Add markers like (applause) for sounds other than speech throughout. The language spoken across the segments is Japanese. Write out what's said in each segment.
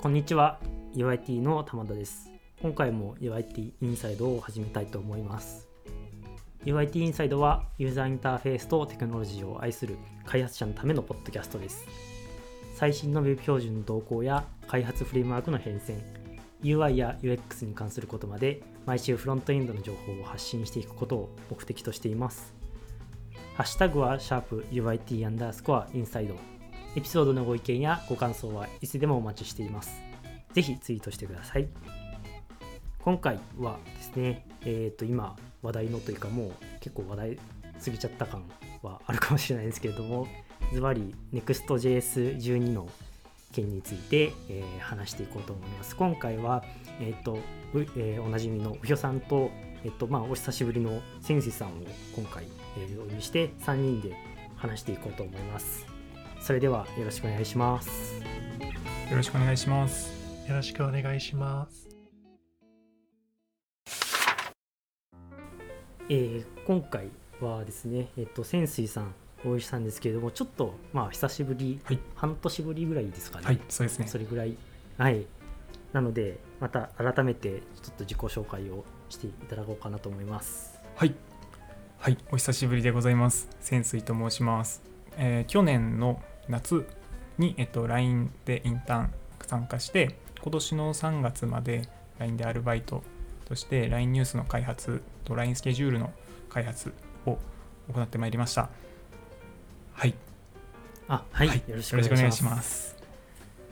こんにちは。UIT の玉田です。今回も UIT インサイドを始めたいと思います。UIT インサイドはユーザーインターフェースとテクノロジーを愛する開発者のためのポッドキャストです。最新の Web 標準の動向や開発フレームワークの変遷 UI や UX に関することまで毎週フロントエンドの情報を発信していくことを目的としています。ハッシュタグはシャープ UIT アンダースコアインサイドエピソードのご意見やご感想はいつでもお待ちしていますぜひツイートしてください今回はですねえっ、ー、と今話題のというかもう結構話題過ぎちゃった感はあるかもしれないですけれどもズバリ Next.js12 の件について、えー、話していこうと思います。今回は、えっ、ー、と、えー、おなじみのうひょさんと、えっ、と、まあ、お久しぶりのセンシさんを今回、えー、お呼びして3人で話していこうと思います。それではよろしくお願いします。よろしくお願いします。よろしくお願いします。えー、今回はですね、えっ、と、潜水さんお会いしたんですけれどもちょっとまあ久しぶり、はい、半年ぶりぐらいですかね。はいそうですね。それぐらい。はい。なのでまた改めてちょっと自己紹介をしていただこうかなと思います。はい。はいお久しぶりでございます。潜水と申します、えー、去年の夏に、えっと、LINE でインターン参加して今年の3月まで LINE でアルバイトとして LINE ニュースの開発と LINE スケジュールの開発を行ってまいりました。はい。あはい、はい、よろしくお願いします。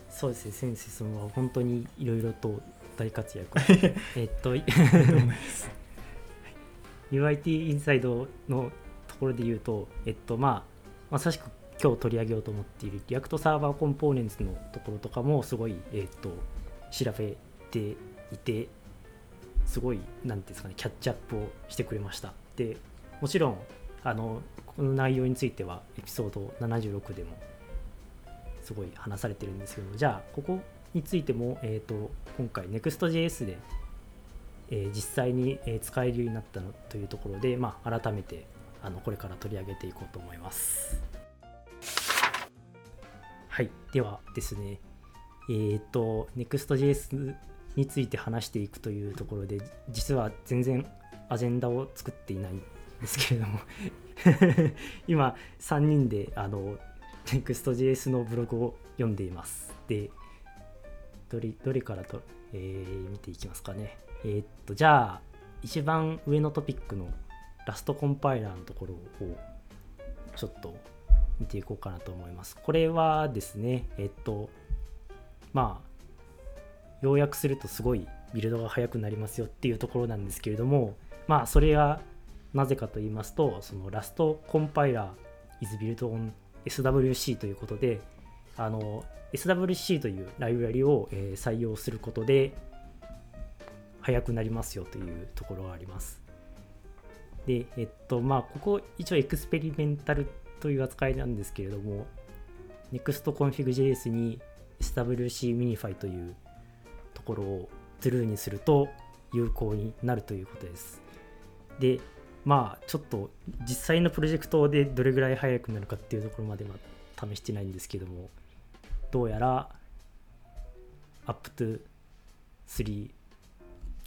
そうですね。先生その本当にいろいろと大活躍。(laughs) えっと (laughs) UIT インサイドのところで言うとえっとまあまさしく今日取り上げようと思っている React Server Components のところとかもすごいえっと調べていてすごい何ていうんですかねキャッチアップをしてくれましたでもちろんあのこの内容についてはエピソード76でもすごい話されてるんですけどじゃあここについても、えーと、今回 Next.js で、えー、実際に使えるようになったのというところで、まあ、改めてあのこれから取り上げていこうと思います。はい、ではですね、えっ、ー、と Next.js について話していくというところで実は全然アジェンダを作っていないんですけれども (laughs) 今3人であの Next.js のブログを読んでいます。でどれどれからと、えー、見ていきますかね。えー、っとじゃあ一番上のトピックのラストコンパイラーのところをちょっと見ていこうかなと思いますこれはですねえっとまあ要約するとすごいビルドが速くなりますよっていうところなんですけれどもまあそれはなぜかと言いますと、そのラストコンパイラー is built on SWC ということで、あの SWC というライブラリを、え、採用することで速くなりますよというところがあります。で、えっと、まあ、ここ一応エクスペリメンタルという扱いなんですけれども、NextConfig.js に SWC Minify というところを true にすると有効になるということです。で、まあちょっと実際のプロジェクトでどれぐらい速くなるかっていうところまでは試してないんですけどもどうやら up to 3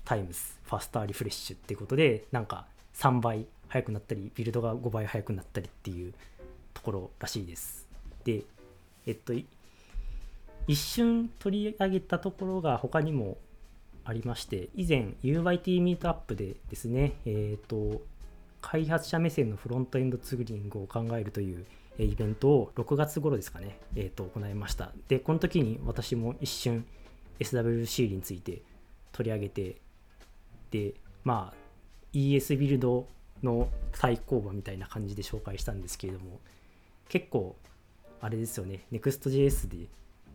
times faster refresh っていうことでなんか3倍速くなったりビルドが5倍速くなったりっていうところらしいですでえっと一瞬取り上げたところが他にもありまして以前 UYT ミートアップでですねえっ、と開発者目線のフロントエンドツーリングを考えるというイベントを6月頃ですかね、えー、と行いました。で、この時に私も一瞬 SWC について取り上げて、で、まあ、ES ビルドの対抗馬みたいな感じで紹介したんですけれども、結構、あれですよね、Next.js で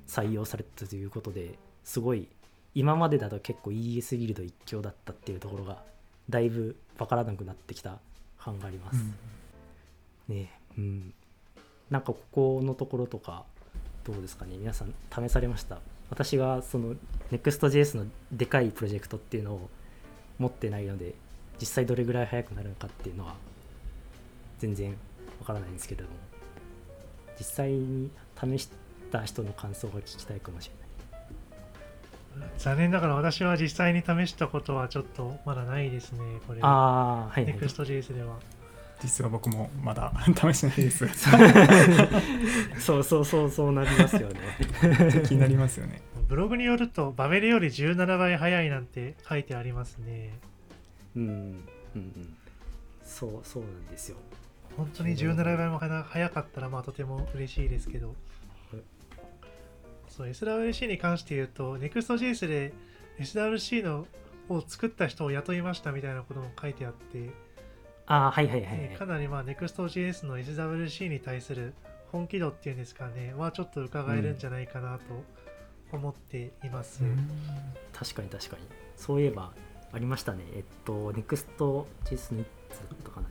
採用されたということですごい、今までだと結構 ES ビルド一強だったっていうところが、だいぶわからなくなってきた感があります。うん、ねうん。なんかここのところとかどうですかね。皆さん試されました。私がその Next.js のでかいプロジェクトっていうのを持ってないので実際どれぐらい速くなるのかっていうのは全然わからないんですけれども実際に試した人の感想が聞きたいかもしれない。残念ながら私は実際に試したことはちょっとまだないですね、これ。は。ああはいはい。Next.js では。実は僕もまだ (laughs) 試してないです。(laughs) そうそうそうそうなりますよね。気になりますよね。ブログによると、バベルより17倍速いなんて書いてありますね。うんうんうん。そうそうなんですよ本当に17倍も早早かったら、まあとても嬉しいですけど。はい。そう、SWC に関して言うと、Next.js で SWC のを作った人を雇いましたみたいなことも書いてあって、ああはいはいはい、はい。えーかなりまあ Next.js の SWC に対する本気度っていうんですかねはちょっと伺えるんじゃないかなと思っています。確かに確かに。そういえばありましたね。えっと NEXTJS のいつだったかな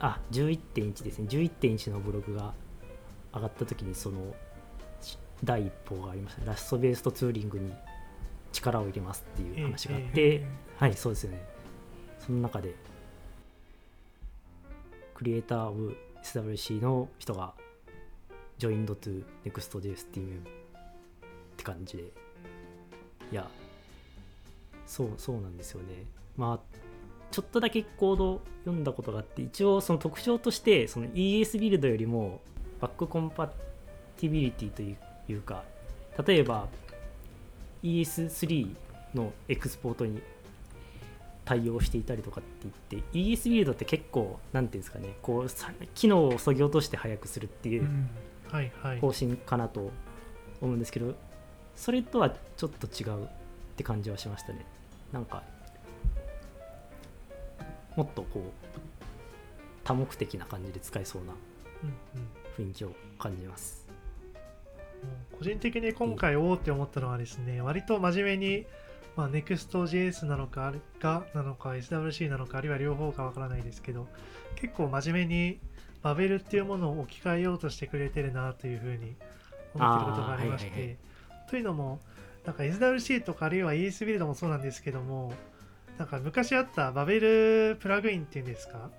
あ11.1ですね。11.1のブログが上がった時にそのし第一報がありましたね。ラストベーストツーリングに力を入れますっていう話があって、えはいそうですよね。その中でクリエイターオブ SWC の人が joined to Next.js っていうって感じで。いやそうそうなんですよね。まあちょっとだけコード読んだことがあって一応その特徴としてその ES ビルドよりもバックコンパティビリティというか例えば ES3 のエクスポートに対応していたりとかって言って ES ビルドって結構なんていうんですかねこうさ機能を削ぎ落として速くするっていう。方針かなと思うんですけどそれとはちょっと違うって感じはしましたねなんかもっとこう多目的な感じで使えそうな雰囲気を感じます。個人的に今回おおって思ったのはですね、割と真面目に、まあ、Next.js なのかあれがなのか SWC なのかあるいは両方かわからないですけど結構真面目にバベルっていうものを置き換えようとしてくれてるなというふうに思ってることがありまして、あーはいはいというのもなんか SWC とかあるいは ES ビルドもそうなんですけどもなんか昔あったバベルプラグインっていうんですか？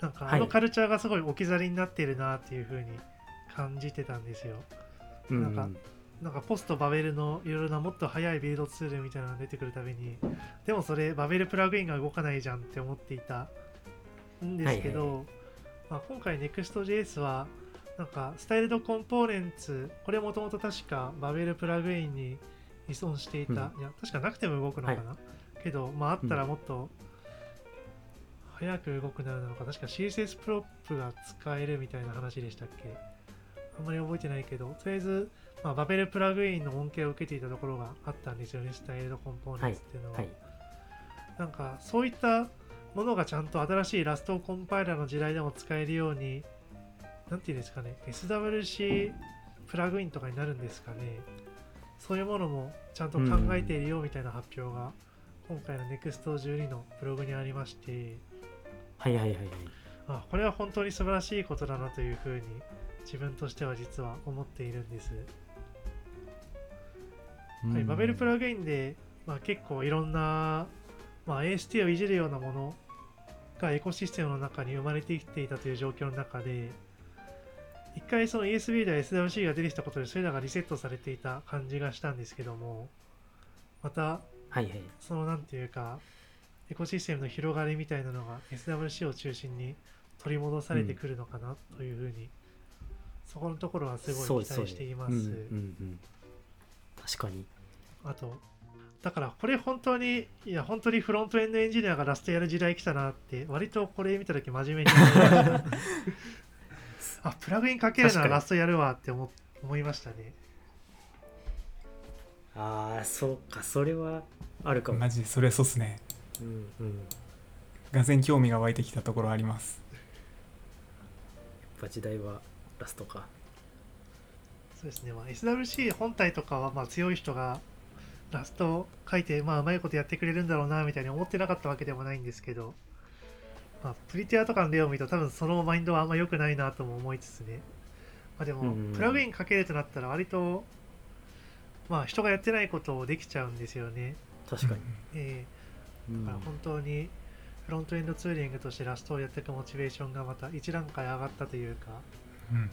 なんかあのカルチャーがすごい置き去りになってるなっていうふうに感じてたんですよ。うんなんかなんかポストバベルのいろいろなもっと速いビルドツールみたいなのが出てくるたびにでもそれバベルプラグインが動かないじゃんって思っていたんですけど、はいはい。まあ、今回 Next.js はなんかスタイルドコンポーネンツこれもともと確かバベルプラグインに依存していた、うん。いや確かなくても動くのかな、けどまああったらもっと早く動くなるのか確か CSS プロップが使えるみたいな話でしたっけ？あんまり覚えてないけど、とりあえず、まあ、バベルプラグインの恩恵を受けていたところがあったんですよね、スタイルドコンポーネンツっていうのは。はいなんか、そういったものがちゃんと新しいラストコンパイラーの時代でも使えるように、なんていうんですかね、SWC プラグインとかになるんですかね。そういうものもちゃんと考えているよみたいな発表が、今回の NEXT12 のブログにありまして、はいはいはいはいあこれは本当に素晴らしいことだなというふうに自分としては実は思っているんです。はい、バベルプラグインで、まあ、結構いろんな、まあ、AST をいじるようなものがエコシステムの中に生まれてきていたという状況の中で、一回その ESB で SWC が出てきたことで、それらがリセットされていた感じがしたんですけども、また、はいはいそのなんていうか、エコシステムの広がりみたいなのが SWC を中心に取り戻されてくるのかなというふうに、そこのところはすごい期待しています。うんうんうん、確かにあと、だからこれ本当に、いや本当にフロントエンドエンジニアがラストやる時代来たなって、割とこれ見たとき真面目に。(laughs) あ、プラグインかけるならにラストやるわって思思いましたね。ああそうかそれはあるかも、マジでそれそうっすね。うんうん、がぜ興味が湧いてきたところあります。やっぱ時代はラストか。そうですね、まあ、SWC 本体とかはまあ強い人がラスト書いて、まあ、うまいことやってくれるんだろうなみたいに思ってなかったわけでもないんですけど、まあ、プリティアとかの例を見ると多分そのマインドはあんま良くないなとも思いつつね、まあ、でもうんプラグインかけるとなったら割と、まあ、人がやってないことをできちゃうんですよね。確かに、えうん。ーだから本当にフロントエンドツーリングとしてラストをやっていくモチベーションがまた一段階上がったというか、うん。うん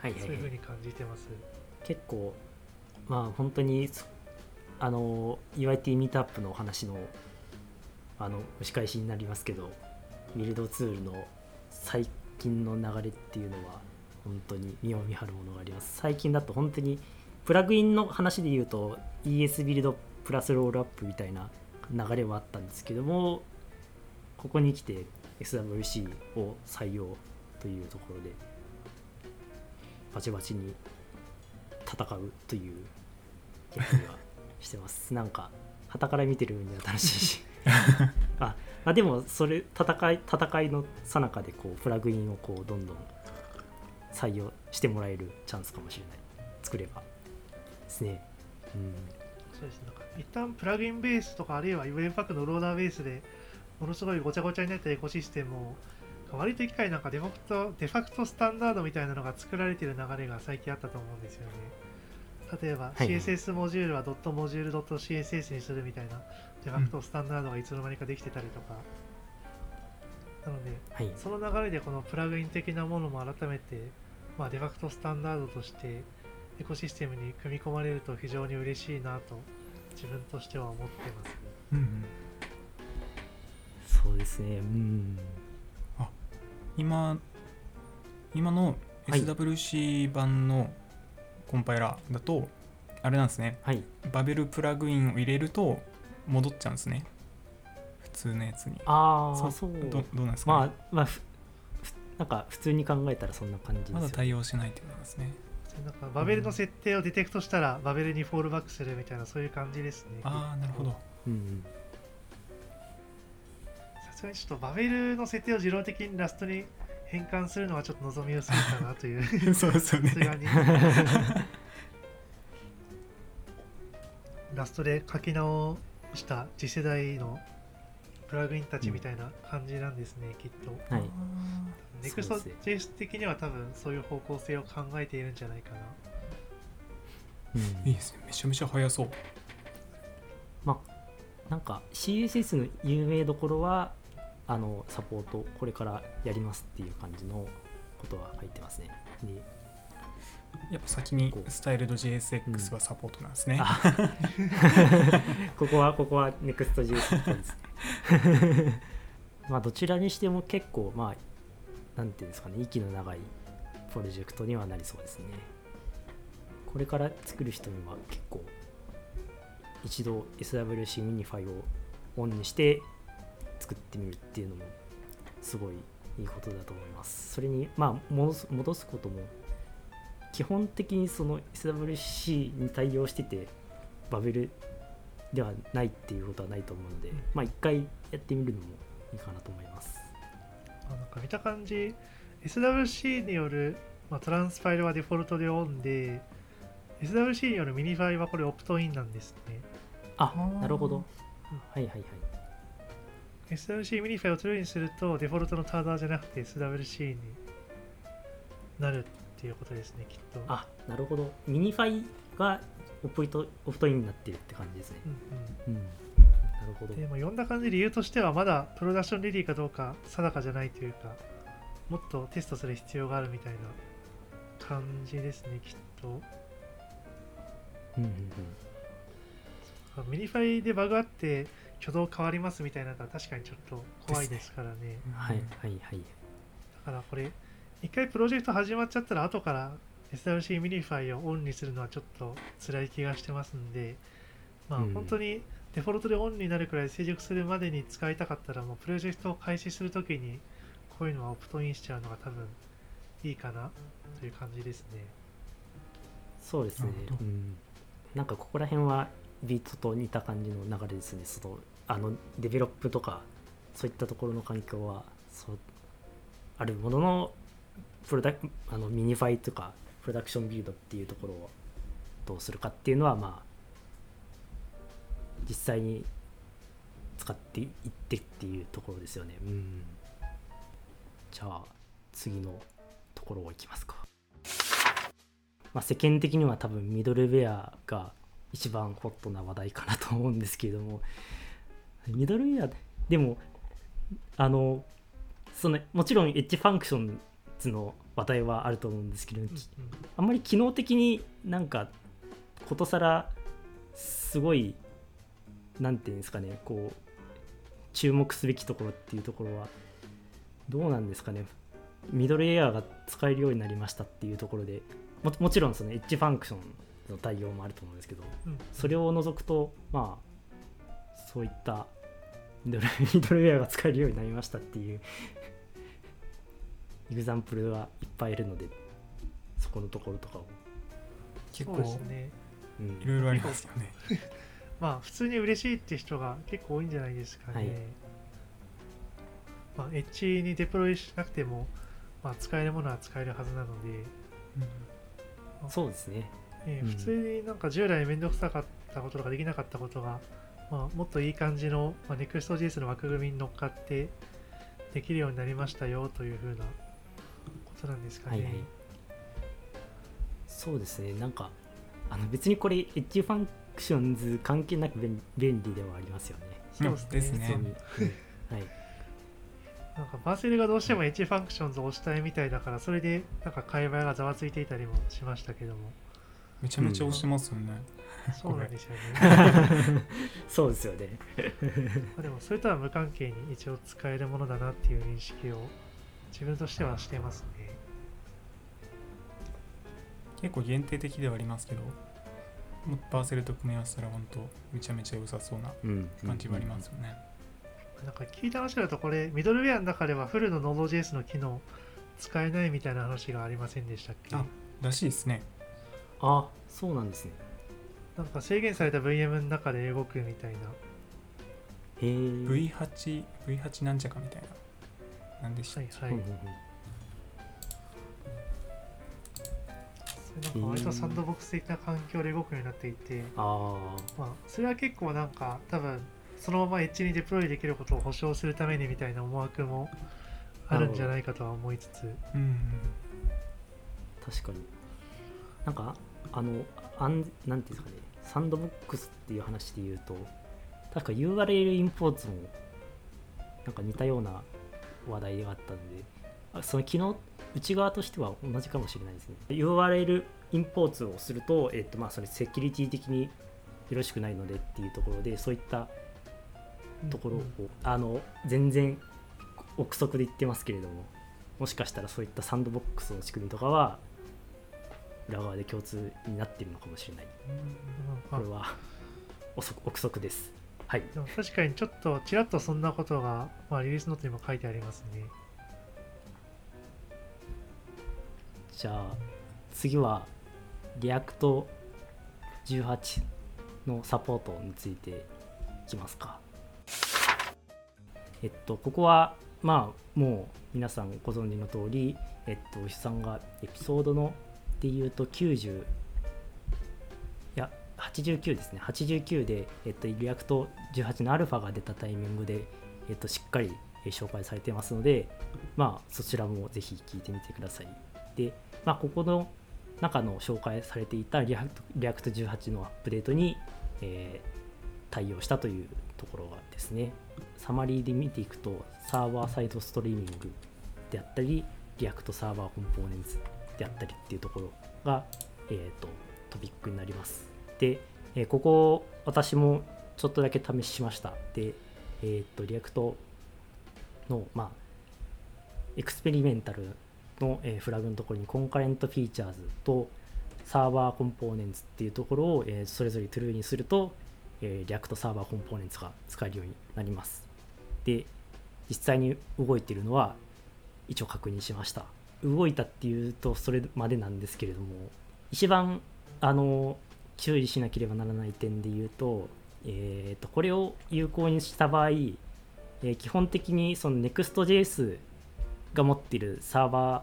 はいはい。そういうふうはいに感じてます。結構まあ本当にそあの UIT ミートアップのお話のあの蒸し返しになりますけどビルドツールの最近の流れっていうのは本当に身を見張るものがあります。最近だと本当にプラグインの話で言うと ES ビルドプラスロールアップみたいな流れはあったんですけどもここに来て SWC を採用というところでバチバチに戦うという気がしてます。(laughs) なんか傍から見てる分には楽しいし。(laughs) ああでもそれ戦い戦いの最中でこうプラグインをこうどんどん採用してもらえるチャンスかもしれない。作ればですね。うん。そうですなんか一旦プラグインベースとかあるいは Webpack のローダーベースでものすごいごちゃごちゃになったエコシステムを割と機械なんかデファクトデファクトスタンダードみたいなのが作られている流れが最近あったと思うんですよね。例えば CSS モジュールはドットモジュールドット CSS にするみたいなデファクトスタンダードがいつの間にかできてたりとか、なのではい。その流れでこのプラグイン的なものも改めて、まあ、デファクトスタンダードとしてエコシステムに組み込まれると非常に嬉しいなと自分としては思ってます、うんうん。そうですね。うん。今今のはい。SWC 版のコンパイラーだと、あれなんですね。はい。バベルプラグインを入れると戻っちゃうんですね。普通のやつに。ああそそう。うどどうなんですか、まあまあふふなんか普通に考えたらそんな感じですよ、まだ対応しないってことなんですねなんかバベルの設定をディテクトしたらバベルにフォールバックするみたいなそういう感じですね。ああなるほど。うんうん。さすがにちょっとバベルの設定を自動的にラストに変換するのはちょっと望み薄いかなという。(laughs) そうですよね。さすがに。(laughs) ラストで書き直した次世代のプラグインたちみたいな感じなんですね、きっと。はいネクスト JS 的には多分そういう方向性を考えているんじゃないかな。うんいいですねめちゃめちゃ速そうなんか CSS の有名どころはあのサポートこれからやりますっていう感じのことは書いてますね。でやっぱ先にスタイルド JSX はサポートなんですね、あ (laughs) ここはここは NEXTJS ですね。(laughs) まあどちらにしても結構まあなんていうんですかね息の長いプロジェクトにはなりそうですね。これから作る人には結構一度 SWC ミニファイをオンにして作ってみるっていうのもすごいいいことだと思います。それにまあ戻す戻すことも基本的にその SWC に対応しててバベルではないっていうことはないと思うので、うんまあ一回やってみるのもいいかなと思います。あなんか見た感じ SWC による、まあ、 transpile はデフォルトでオンで SWC による minify はこれオプトインなんですね。あなるほど。はいはいはい。SWC ミニファイルをトゥルーにするとデフォルトのターダーじゃなくて SWC になるっていうことですね、きっと。あなるほど。 minify がオプトオプトインになってるって感じですね。うんうん。なるほどうん、。でも読んだ感じ理由としてはまだ production ready かどうか定かじゃないというかもっとテストする必要があるみたいな感じですねきっとうんうんうん minify でバグあって挙動変わりますみたいなのは確かにちょっと怖いですからねはいはいはい。だからこれ一回プロジェクト始まっちゃったら後から SRC ミニファイをオンにするのはちょっと辛い気がしてますんでまあうん本当にデフォルトでオンになるくらい成熟するまでに使いたかったらもうプロジェクトを開始するときにこういうのはオプトインしちゃうのが多分いいかなという感じですね。そうですねうん。なんかここら辺は Vite と似た感じの流れですね。そのあの develop とかそういったところの環境はそうあるもののプロダあの minify とか production build っていうところをどうするかっていうのはまあ実際に使っていってっていうところですよね。うん。じゃあ次のところをいきますか。まあ、世間的には多分ミドルウェアが一番ホットな話題かなと思うんですけれどもミドルウェアでもあのそのもちろん Edge Functions の話題はあると思うんですけど、うんうんあんまり機能的になんかことさらすごいなんていうんですかねこう注目すべきところっていうところはどうなんですかね。ミドルエアが使えるようになりましたっていうところでももちろんそのエッジファンクションの対応もあると思うんですけどうん。それを除くとまあそういったミドル (laughs) ミドルウェアが使えるようになりましたっていう (laughs) エグザンプルがいっぱいいるのでそこのところとかを、結構ね。うん。いろいろありますよね (laughs) まあ普通に嬉しいって人が結構多いんじゃないですかね、はい。まあエッジにデプロイしなくても、まあ、使えるものは使えるはずなので、そうですね。うん。えー普通になんか従来面倒くさかったこととかできなかったことが、まあ、もっといい感じの、まあ、Next.js の枠組みに乗っかってできるようになりましたよというふうなことなんですかね。はいはい。そうですね。なんかあの別にこれ Edge Functions 関係なく便便利ではありますよね。そうですね。はい。なんか Vercel がどうしても H ファンクションズを押したいみたいだから、それでなんか会話がざわついていたりもしましたけども、めちゃめちゃ押してますよね、そうなんですよね。そうですよね。まあでもそれとは無関係に一応使えるものだなっていう認識を自分としてはしてますね。結構限定的ではありますけどもっとバーセルと組み合わせたら本当めちゃめちゃ良さそうなうん。感じはありますよね、なんか聞いた話だとこれミドルウェアの中ではフルの Node.js の機能使えないみたいな話がありませんでしたっけ？あらしいですね。あ。そうなんですね。なんか制限された VM の中で動くみたいな。へえ V8 V8 なんちゃかみたいな。なんでしたっけ、はいはい。なんか割とサンドボックス的な環境で動くようになっていて、あまあ、それは結構なんか多分そのままエッジにデプロイできることを保証するためにみたいな思惑もあるんじゃないかとは思いつつ、うん。あ確かに。なんかあのあんなんていうんですかね。サンドボックスっていう話で言うと確か URL インポーツもなんか似たような話題があったんであその機能内側としては同じかもしれないですね。URL インポーツをすると,、えっとまあ、それセキュリティ的によろしくないのでっていうところでそういったところを、うんあの全然憶測で言ってますけれどももしかしたらそういったサンドボックスの仕組みとかは裏側で共通になっているのかもしれない。うん。まあこれは憶測憶測です。はい。でも確かにちょっとちらっとそんなことが、まあ、リリースノートにも書いてありますね。じゃあ次は React 18のサポートについていきますか。えっとここはまあもう皆さんご存知の通りえっと牛さんがエピソードので言うと90いや89ですね。89で、えっと、 React 18のアルファが出たタイミングで、えっと、しっかり紹介されてますのでまあそちらもぜひ聞いてみてください。で、まあ、ここの中の紹介されていた React React 18のアップデートに、えー対応したというところがですね。サマリーで見ていくと server side streaming であったり React Server Components であったりっていうところが、えー、とトピックになります。で、えーここ私もちょっとだけ試しました。でえっ、と React のまあexperimental の、えフラグのところに concurrent features と Server Components っていうところを、えそれぞれ true にすると、え、 React Server Components が使えるようになります。で実際に動いているのは一応確認しました。動いたっていうとそれまでなんですけれども一番あの注意しなければならない点で言うと,、えーとこれを有効にした場合、えー基本的にその Next.js が持っている server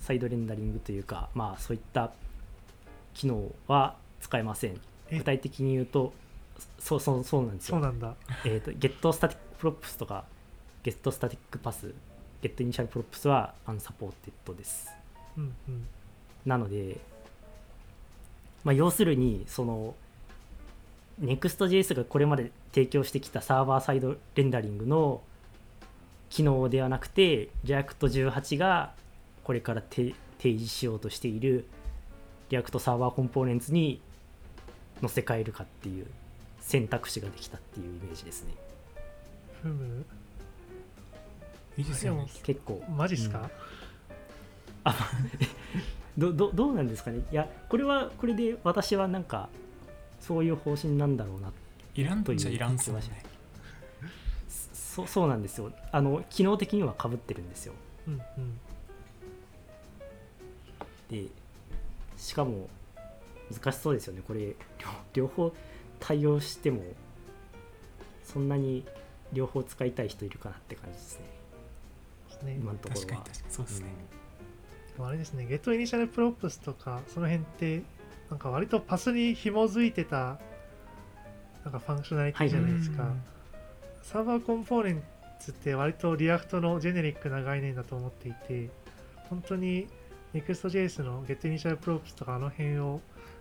side rendering というかまあそういった機能は使えませんえ具体的に言うとそうそうそうなんですよそうなんだ。えー、と Get スタティックプロップスとか Get Static Paths Get イニシャルプロップスは unsupported ですうんうん。なので、まあ、要するにその Next.js がこれまで提供してきたサーバーサイドレンダリングの機能ではなくて React18 がこれから提提示しようとしている React サーバーコンポーネンツに載せ替えるかっていう選択肢ができたっていうイメージですね。ふむ。いいですよね結構。マジっすか、(laughs) どどどうなんですかね？いやこれはこれで私はなんかそういう方針なんだろうないらんとじゃいらんっすねそそうなんですよ。あの機能的にはかぶってるんですよ。うん、うん。でしかも難しそうですよね。これ両両方対応してもそんなに両方使いたい人いるかなって感じですね。ね。今のところは。確かに確かにそうですね、でもあれですね、 Get Initial Props とか、その辺って、なんか割とパスに紐づいてた、なんか functionality じゃないですか。 Server Components って割と React のジェネリックな概念だと思っていて、本当に Next.js の Get Initial Props とかあの辺を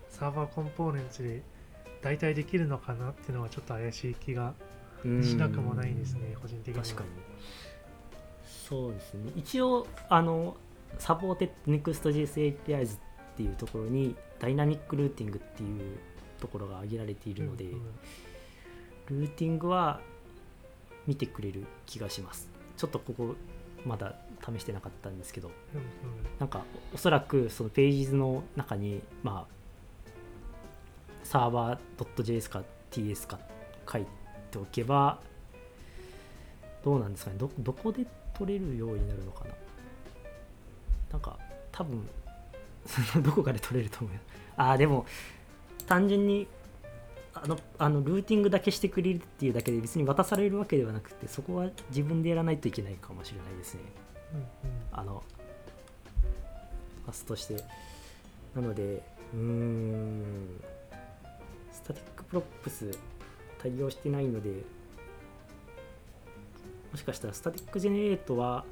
Server Components で代替できるのかなっていうのはちょっと怪しい気がうんしなくもないですね、個人的には。確かに。そうですね。一応あのSupported Next.js APIs っていうところに dynamic routing っていうところが挙げられているので、うんうん。ルーティングは見てくれる気がします。ちょっとここまだ試してなかったんですけど。うんうん。なんかおそらくその pages の中にまあサーバー .js か ts か書いておけばどうなんですかね。どどこで取れるようになるのかな。なんか多分 (laughs) どこかで取れると思う？よああでも単純にあのあのルーティングだけしてくれるっていうだけで別に渡されるわけではなくてそこは自分でやらないといけないかもしれないですね。うんうん。あのパスとして。なのでうーん。 Static Props対応してないのでもしかしたらスタティックジェネレートは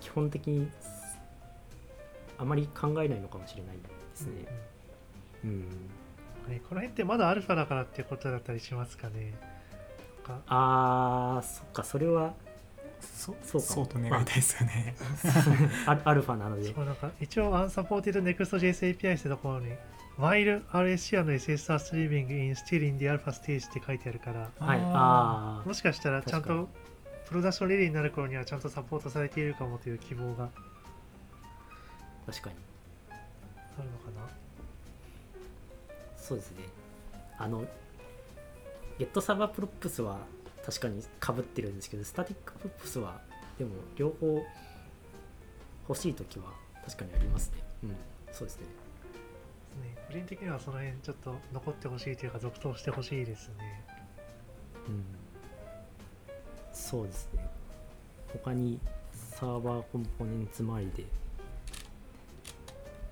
基本的にあまり考えないのかもしれないですね。うん。うんねこの辺ってまだアルファだからっていうことだったりしますかね。か。あーそっかそれはそそうか。そうと願いたいですよね。アアルファなので。そうなんか一応 Unsupported Next.js API ってところに While RSC and SSR streaming are still in the alpha stage って書いてあるからはいあもしかしたらちゃんと production ready になる頃にはちゃんとサポートされているかもという希望が。確かに。あるのかなそうですね。あの、 Get Server Props は確かにかぶってるんですけど、 Static Props はでも両方欲しいときは確かにありますね。うん、そうですね。ね個人的にはその辺ちょっと残ってほしいというか続投してほしいですねうん、そうですね。他にサーバーコンポーネンツ周りで、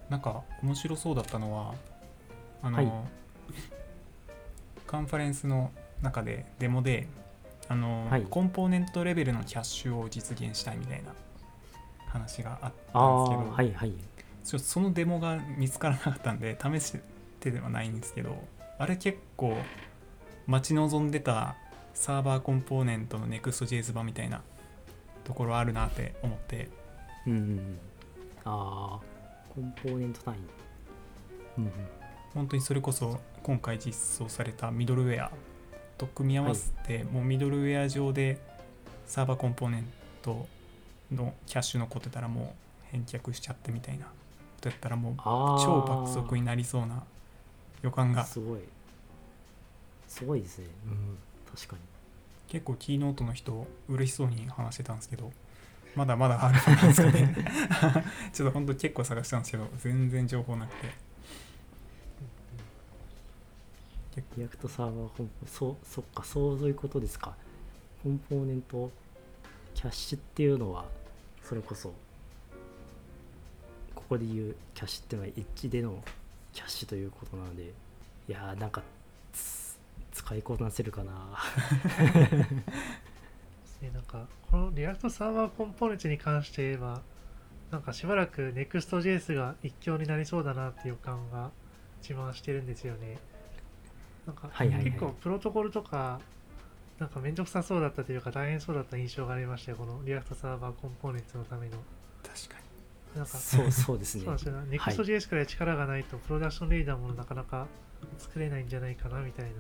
なんか面白そうだったのはあの、はいカンファレンスの中でデモであの、はいコンポーネントレベルのキャッシュを実現したいみたいな話があったんですけど、はいはい。ちょそのデモが見つからなかったんで試してではないんですけどあれ結構待ち望んでたサーバーコンポーネントの Next.js 版みたいなところあるなって思ってうん。ああ、コンポーネント単位。うんうん。本当にそれこそ今回実装されたミドルウェアと組み合わせて、もうミドルウェア上でサーバーコンポーネントのキャッシュ残ってたらもう返却しちゃってみたいなことやったらもう。超爆速になりそうな予感がすごい。すごいですね。うん、確かに。結構キーノートの人嬉しそうに話してたんですけどまだまだあるなんですかね (laughs) ちょっと本当結構探したんですけど全然情報なくてReact Server Compo そうそっかそういうことですか。 component cache っていうのはそれこそここで言うキャッシュっていうのはエッジでのキャッシュということなのでいやーなんか使いこなせるかな。(laughs) なんかこの React Server Component に関して言えばなんかしばらく Next.js が一強になりそうだなっていう感が自慢してるんですよね。なんかはいはいはい結構プロトコルとかなんかめんどくさそうだったというか大変そうだった印象がありましたよこの React Server Component のための確かなんかそうそうですねそうですよね。はい Next.js くらい力がないと、 production ready もなかなか作れないんじゃないかなみたいな。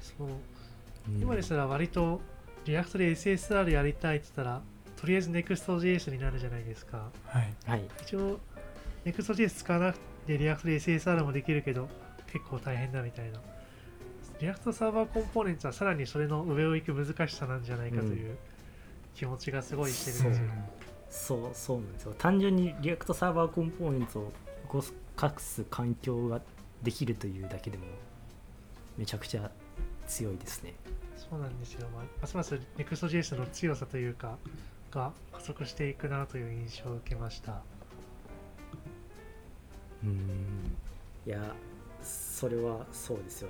そう。うん今ですら割と React で SSR やりたいって言ったら、とりあえず Next.js になるじゃないですか。はいはい一応、Next.js 使わなくて React で SSR もできるけど、結構大変だみたいな。React サーバーコンポーネンツはさらにそれの上を行く難しさなんじゃないかという気持ちがすごいしてるんですよ。そうそうなんですよ単純に React サーバーコンポーネンツを動かす環境ができるというだけでもめちゃくちゃ強いですねそうなんですよ。まあ、ますます Next.js の強さというか、が加速していくなという印象を受けました。うんいやそれはそうですよ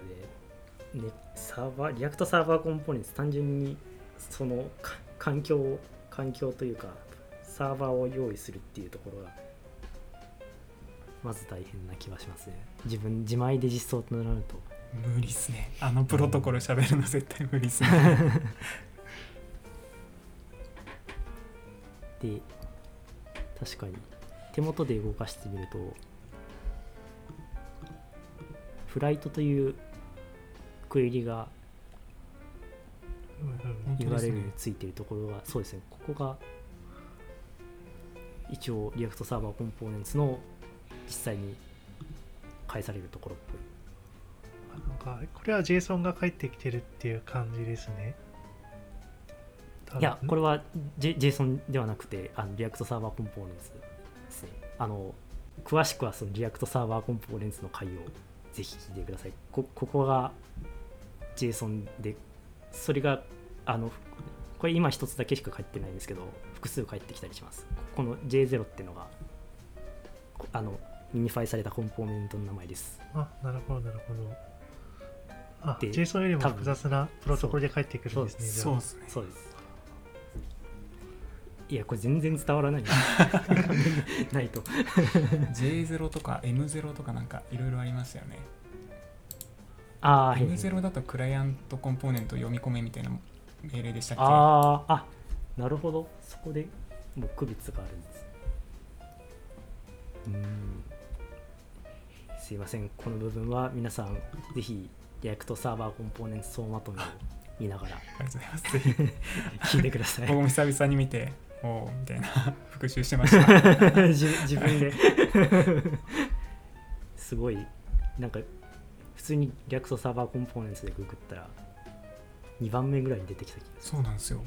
ね。ねサーバー React サーバーコンポーネンツ単純にそのか環境を環境というかサーバーを用意するっていうところがまず大変な気はしますね。自分自前で実装となると。無理っすね。あのプロトコル喋るの絶対無理っすね。(laughs) で確かに手元で動かしてみるとフライトというクエリが言われるについているところがそうですね。ここが一応 React サーバーコンポーネンツの実際に返されるところっぽい。なんか、これは JSON が返ってきてるっていう感じですね。いやこれ、れは、J、JSON ではなくてあの React サーバーコンポーネンツですね。あの詳しくはその React サーバーコンポーネンツの回をぜひ聞いてください。こここが JSON でそれがあのこれ今一つだけしか返ってないんですけど複数返ってきたりします。この J0 っていうのがこあのミニファイされたコンポーネントの名前です。あ、なるほど、なるほど。あ、で JSON よりも複雑なプロトコルで返ってくるんですね。そうですね。そうですいやこれ全然伝わらない (laughs) ないと。J0 とか M0 とかなんかいろいろありますよね。ああ、はいはい M0 だとクライアントコンポーネント読み込めみたいな命令でしたっけ？あーあなるほど。そこでもう区別があるんです。うん。すいません。この部分は皆さんぜひ React サーバーコンポーネンツ総まとめを見ながらありがとうございます。ぜ (laughs) ひ聞いてください。僕も久々に見ておおみたいな (laughs) 復習してました。(laughs) 自自分で。(laughs) すごい。なんか普通に React サーバーコンポーネンツでググったら2番目ぐらいに出てきた気がすそうなんですよ。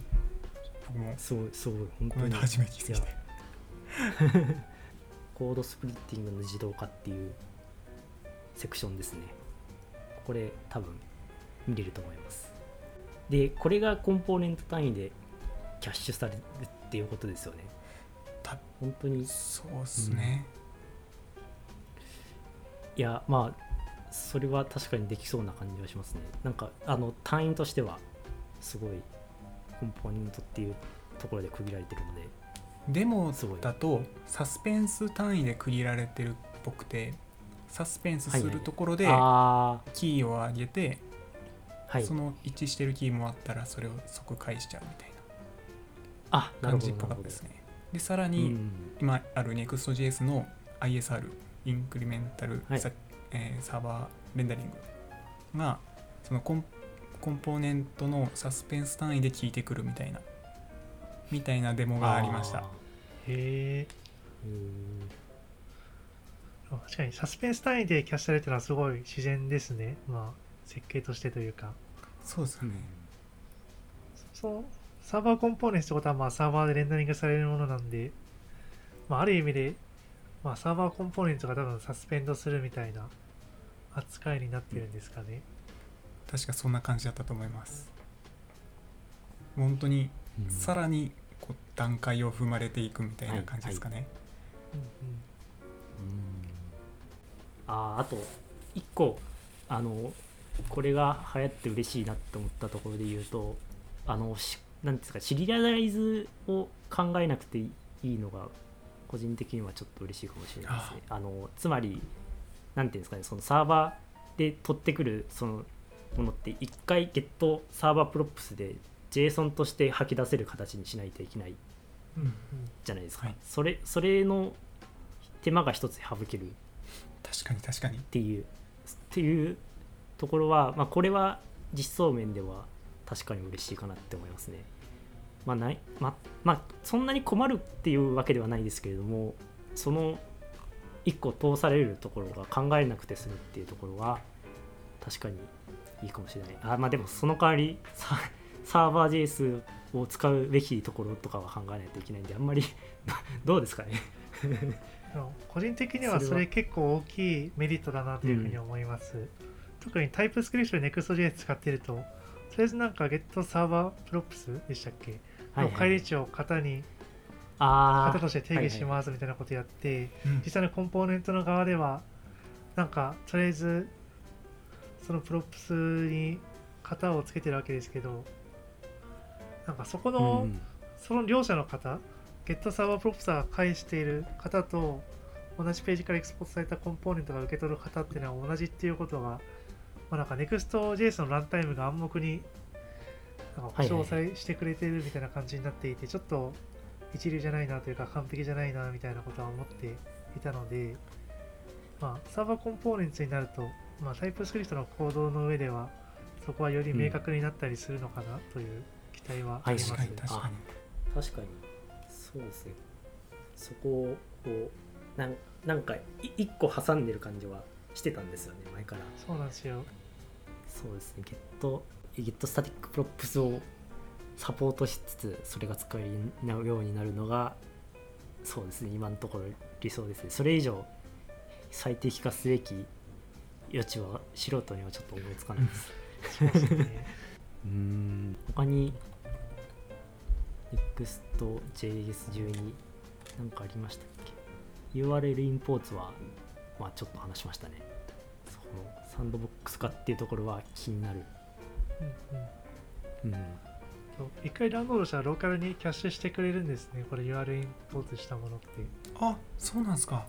僕も。るすごいすごい本こ当に初めて気づいてコードスプリッティングの自動化っていうセクションですね。これ多分見れると思います。で、これがコンポーネント単位でキャッシュされるっていうことですよね。た本当に、いそうっすね、や、まあ、それは確かにできそうな感じはしますね。なんか、あの、単位としては、すごい、コンポーネントっていうところで区切られてるので、デモすごい。だとサスペンス単位で区切られてるっぽくてサスペンスするところであキーを上げて、あ、はい。そ。の一致してるキーもあったらそれを即返しちゃうみたいあ、なるほど。な感じっぽかったですねでさらに、今ある Next.js の ISR インクリメンタル、はいさえーサーバーレンダリングがそのコンコンポーネントのサスペンス単位で効いてくるみたいなみたいなデモがありましたあへえ。確かにサスペンス単位でキャッシュされてるのはすごい自然ですね。まあ、設計としてというか。そうですねそう、サーバーコンポーネンツってことは、まあ、サーバーでレンダリングされるものなんで、まあ、ある意味で、まあ、サーバーコンポーネンツが多分サスペンドするみたいな扱いになってるんですかね。確かそんな感じだったと思います。本当にうん。さらにこう段階を踏まれていくみたいな感じですかね、うんあーあと1個あのこれが流行って嬉しいなって思ったところで言うとあのしなんですかシリアライズを考えなくていいのが個人的にはちょっと嬉しいかもしれないですね。あのつまりなんていうんですかねそのサーバーで取ってくるそのものって1回 getServerProps で JSON として吐き出せる形にしないといけないうんじゃないですか、はいそれそれの手間が一つ省ける確かに確かにっていうっていうところは、まあ、これは実装面では確かに嬉しいかなって思いますね。まあないままあ、そんなに困るっていうわけではないですけれどもその1個通されるところが考えなくて済むっていうところは確かにいいかもしれない。あまあでもその代わりササーバー JS を使うべきところとかは考えないといけないんであんまり (laughs) どうですかね。個人的にはそれ結構大きいメリットだなというふうに思います、特にタイプスクリプトで Next.js 使ってるととりあえずなんか getServerProps でしたっけ？の返り値を型にあ型として定義しますみたいなことやって、うん。実際のコンポーネントの側ではなんかとりあえずその props に型をつけてるわけですけどなんかそこあ、の、うんその両者の型、 getServerProps が返している型と、同じページからエクスポートされたコンポーネントが受け取る型っていうのは同じっていうことが、まあ、なんか Next.js のランタイムが暗黙になんか保証されしてくれてるみたいな感じになっていて、ちょっと一流じゃないなというか完璧じゃないなみたいなことは思っていたので、まあ、サーバーコンポーネンツになると、まあ、タイプスクリプトのコードの上では、そこはより明確になったりするのかなという期待はあります、確かに確かに。確かに。そうですね。そこをなんなんかい一個挟んでる感じはしてたんですよね前から。そうなんですよ。そうですね。 getStaticProps をサポートしつつそれが使えるようになるのがそうですね今のところ理想ですねそれ以上最適化すべき余地は素人にはちょっと思いつかないですうですね。うーん他に Next.js12 なんかありましたっけ ?URL インポーツは、まあ、ちょっと話しましたね。そのサンドボックス化っていうところは気になる。うんうんうん。そう一回ダウンロードしたらローカルにキャッシュしてくれるんですね。これ URL インポートしたものって。あそうなんですか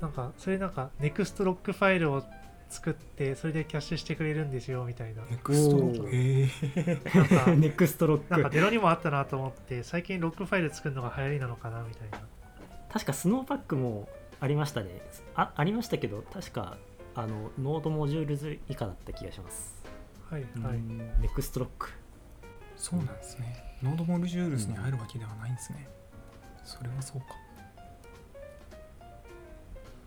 なんか、それなんか NEXT ロックファイルを作って、それでキャッシュしてくれるんですよみたいな。ネクストロおーへえなんか、(laughs) Next ロッなんかク。デロにもあったなと思って、最近ロックファイル作るのが流行りなのかなみたいな。確か Snowpack もありましたね。あありましたけど、確かあの node_modules 以下だった気がします。はいうんはい。Next lock。そうなんですね node_modules に入るわけではないんですねそれはそうか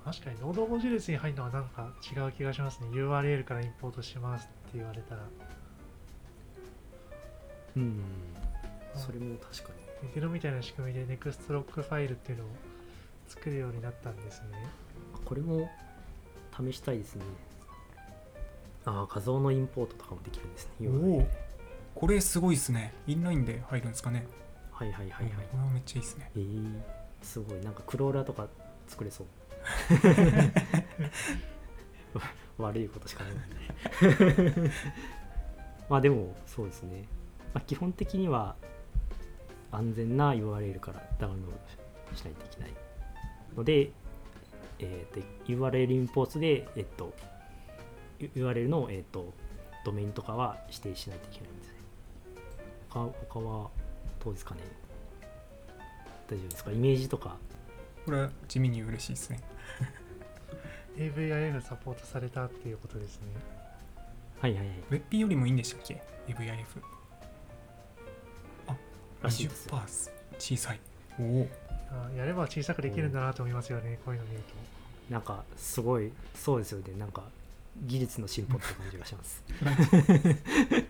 確かに、 node_modules に入るのはなんか違う気がしますね。URL からインポートしますって言われたら。うん。それも確かに。デロみたいな仕組みで NEXT ロックファイルっていうのを作るようになったんですね。これも試したいですね。ああ、画像のインポートとかもできるんですね。おおこれすごいですねインラインで入るんですかねはいはいはいはい。これはめっちゃいいですねえー、すごい。なんかクローラーとか作れそう。(laughs) 悪いことしかない。(laughs) まあでも、そうですね。まあ、基本的には安全な URL からダウンロードしないといけないので、えー、と URL インポートで、えっと、URL の、えっと、ドメインとかは指定しないといけないんですね。他他はどうですかね。大丈夫ですか？イメージとか。これは地味に嬉しいですね。AVIF サポートされたっていうことですね。はいはいはい。ウェッピーよりもいいんでしたっけ？AVIF あらしいですよ。20%小さい。おおあやれば小さくできるんだなと思いますよね、こういうの見ると。なんかすごいそうですよね。なんか技術の進歩って感じがします。(laughs)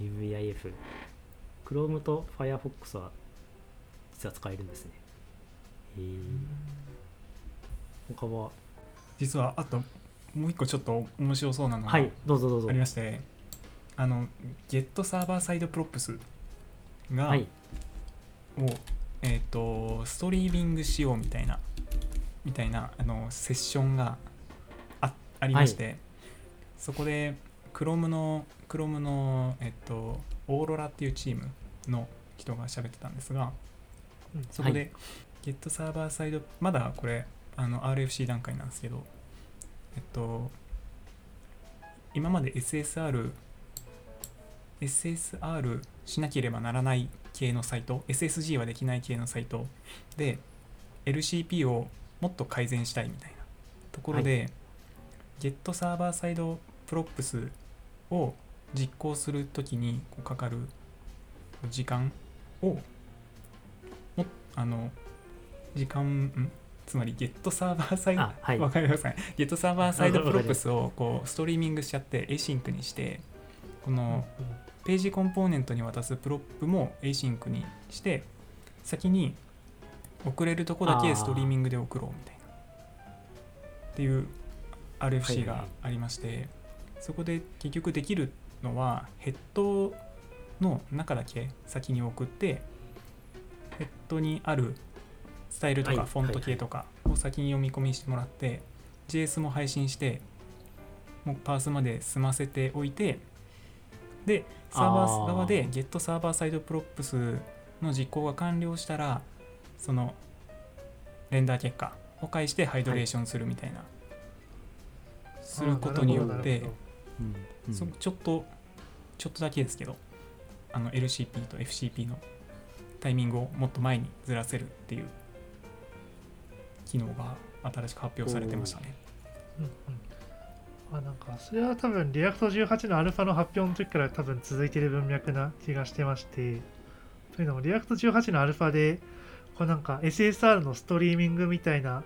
AVIF Chrome と Firefox は実は使えるんですね。へえ他は？実はあともう一個ちょっと面白そうなのがはいどうぞどうぞ。ありましてあの getServerSideProps が、はい。をえっ、とストリーミングしようみたいなみたいなあのセッションがあありまして、そこで Chrome の Chrome のえっとオーロラっていうチームの人が喋ってたんですがうんそこで Get サーバーサイドまだこれあの RFC 段階なんですけどえっと今まで SSR SSR しなければならない系のサイト SSG はできない系のサイトで LCP をもっと改善したいみたいなところで、Get サーバーサイドプロップスを実行するときにかかる時間をもあの時間ん？つまり Get サーバーサイドあはい。わかりますかね Get サーバーサイドプロップスをこうストリーミングしちゃって Async にしてこのページコンポーネントに渡す prop も Async にして先に送れるとこだけストリーミングで送ろうみたいな。っていう RFC がありまして、そこで結局できるのはヘッドの中だけ先に送ってヘッドにあるスタイルとはいかフォント系とかを先に読み込みしてもらって JS も配信してもうパースまで済ませておいてでサーバー側で Get サーバーサイドプロップスの実行が完了したらそのレンダー結果を返して hydration するみたいな、することによってうんうん。そちょっとちょっとだけですけどあの LCP と FCP のタイミングをもっと前にずらせるっていう機能が新しく発表されてましたね。うんうん。あなんかそれは多分 React18 のアルファの発表の時から多分続いている文脈な気がしてましてというのも React18 のアルファでこうなんか SSR のストリーミングみたいな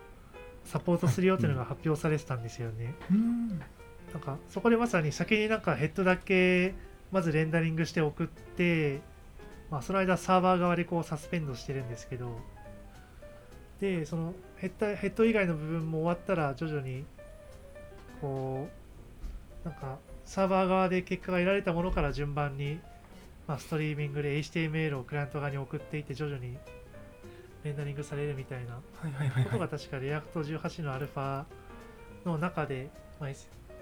サポートするよっていうのが発表されてたんですよね。うんなんかそこでまさに先になんかヘッドだけまずレンダリングして送って、まあ、その間サーバー側でこうサスペンドしてるんですけどでそのヘッダヘッド以外の部分も終わったら徐々にこうなんかサーバー側で結果が得られたものから順番に、まあ、ストリーミングで HTML をクライアント側に送っていって徐々にレンダリングされるみたいな。ことが確か React18 のアルファの中で、まあ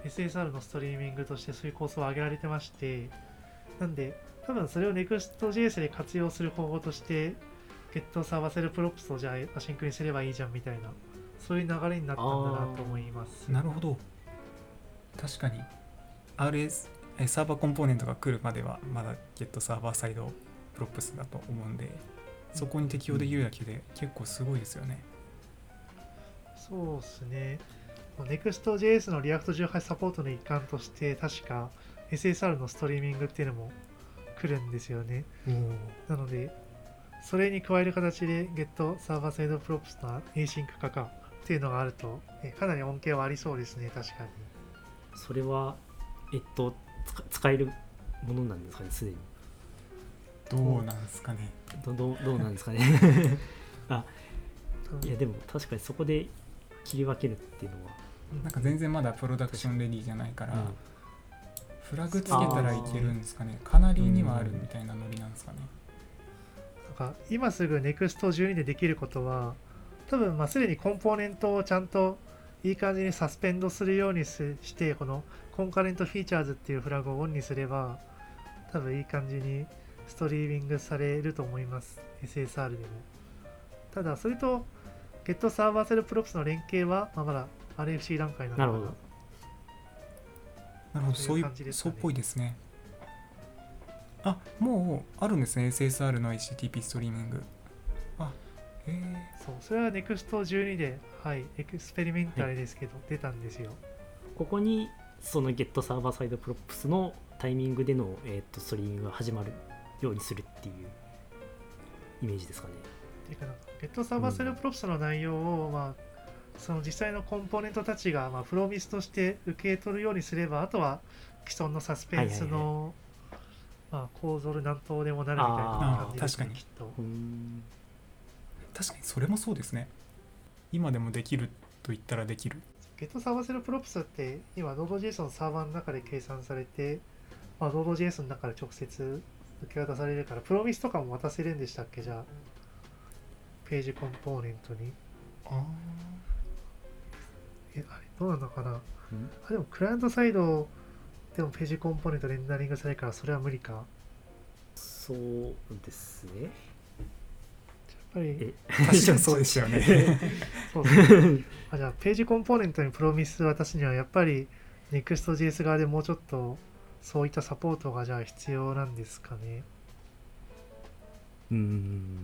SSR のストリーミングとしてそういう構想を挙げられてましてなんで多分それを Next.js で活用する方法として Get サーバーセルプロップスをじゃあ async にすればいいじゃんみたいなそういう流れになったんだなと思いますなるほど。確かに RS えサーバーコンポーネントが来るまではまだ Get サーバーサイドプロップスだと思うんでそこに適用できるだけで結構すごいですよね。そうですね Next.js の React18 サポートの一環として確か SSR のストリーミングっていうのも来るんですよねなので、それに加える形で getServerSideProps の Async 化かっていうのがあると、えかなり恩恵はありそうですね、確かに。それはえっとつ使えるものなんですかねすでにどうなんですかね。(laughs) どどうどうなんですかねいやでも確かにそこで切り分けるっていうのは、なんか全然まだ production ready じゃないから、うんフラグつけたらいけるんですかね。かなりにはあるみたいなノリなんですかね。なんか今すぐ Next12 でできることは、多分まあすでにコンポーネントをちゃんといい感じにサスペンドするようにすして、このコンカレントフィーチャーズっていうフラグをオンにすれば、多分いい感じにストリーミングされると思います。SSR でも。ただ、それと Get サーバーセルプロプスの連携は、まあ、まだ RFC 段階なのかな。なるほどなるほど、そそうういういう感じですかねそうっぽいですね。あもうあるんですね、SSR の HTTP ストリーミング。あへえそう、それは Next12 で、はい、 experimental ですけど、出たんですよ。ここにその Get サーバーサイドプロップスのタイミングでの、えー、とストリーミングが始まるようにするっていうイメージですかね。ていうかなんか、Get サーバーセルプロプスの内容を、まあ、その実際のコンポーネントたちが、まあ、プロミスとして受け取るようにすれば、あとは既存のサスペンスはいの、まあ、構造で何とでもなるみたいな感じですね、確かにきっと。うーん確かにそれもそうですね。今でもできると言ったらできる。Get サーバーセルプロプスって、今、Node.js のサーバーの中で計算されて、まあ、Node.js の中で直接受け渡されるから、プロミスとかも渡せるんでしたっけ、じゃあ、ページコンポーネントに。あえ、あれ、どうなのかな？うんあ、でも、クライアントサイドでもページコンポーネントレンダリングされるから、それは無理か？そうですね。やっぱりえ、確かにそうでしたよね。(laughs) そうですね。(laughs) (laughs) あじゃあ、ページコンポーネントにプロミス渡すには、やっぱり Next.js 側でもうちょっとそういったサポートがじゃあ必要なんですかね？うん。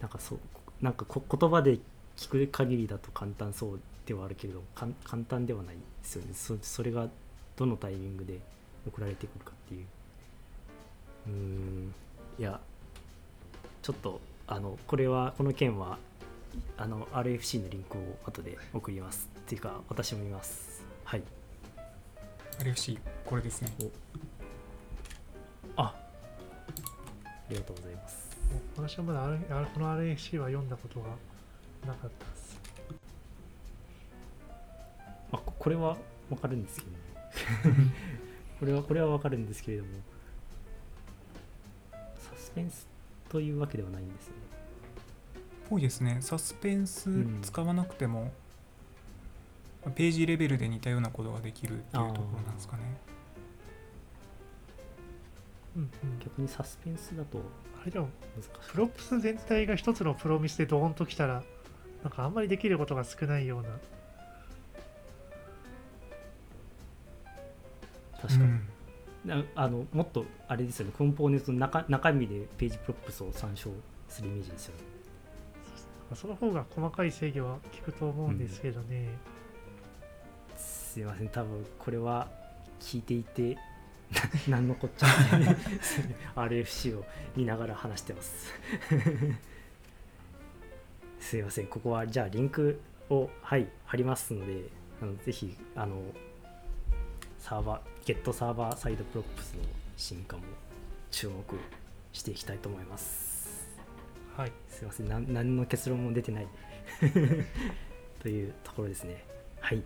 なんかそうなんかこ言葉で聞く限りだと簡単そうではあるけれどかん簡単ではないですよね。そそれがどのタイミングで送られてくるかっていう。うん。いやちょっとあのこれはこの件はあの RFC のリンクを後で送ります。っていうか私も見ます。はい。RFC これですね。あ。ありがとうございます。私はまだ R あこの RFC は読んだことがなかったです。あここれはわかるんですけどね。(laughs) これはこれはわかるんですけれども。サスペンスというわけではないんですね。ぽいですね。サスペンスうん使わなくても、ページレベルで似たようなことができるっていうところなんですかね。うんうん、逆にサスペンスだとあれでも、難しい。プロプス全体が一つのプロミスでドーンときたら、なんかあんまりできることが少ないような。確かに、うん。なあのもっとあれですよね。コンポーネントの中中身で pageProps を参照するイメージですよね。その方が細かい制御は効くと思うんですけどね。すいません。多分これは聞いていて (laughs) 何のこっちゃ。(laughs) RFC を見ながら話してます。(laughs) すいません。ここはじゃあリンクをはい貼りますのであのぜひあのサーバー getServerSideProps の進化も注目していきたいと思います。はい。すいません。何の結論も出てない。というところですね。はい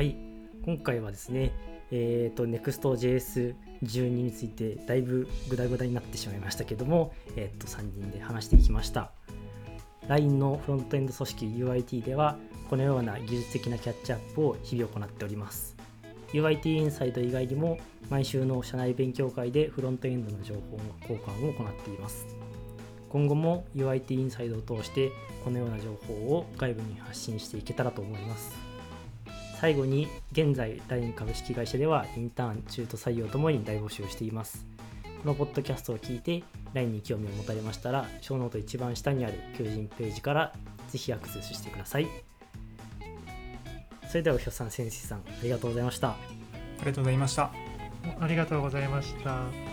はい。今回はですねえー、と Next.js12 についてだいぶグダグダになってしまいましたけども、えー、と3人で話していきました。LINE のフロントエンド組織 UIT ではこのような技術的なキャッチアップを日々行っております。UIT インサイド以外にも毎週の社内勉強会でフロントエンドの情報の交換を行っています。今後も UIT インサイドを通してこのような情報を外部に発信していけたらと思います。最後に現在 LINE 株式会社ではインターン中途採用ともに大募集をしています。このポッドキャストを聞いて LINE に興味を持たれましたらショーノート一番下にある求人ページからぜひアクセスしてください。それではおひょさん先生さんありがとうございましたありがとうございました。ありがとうございました。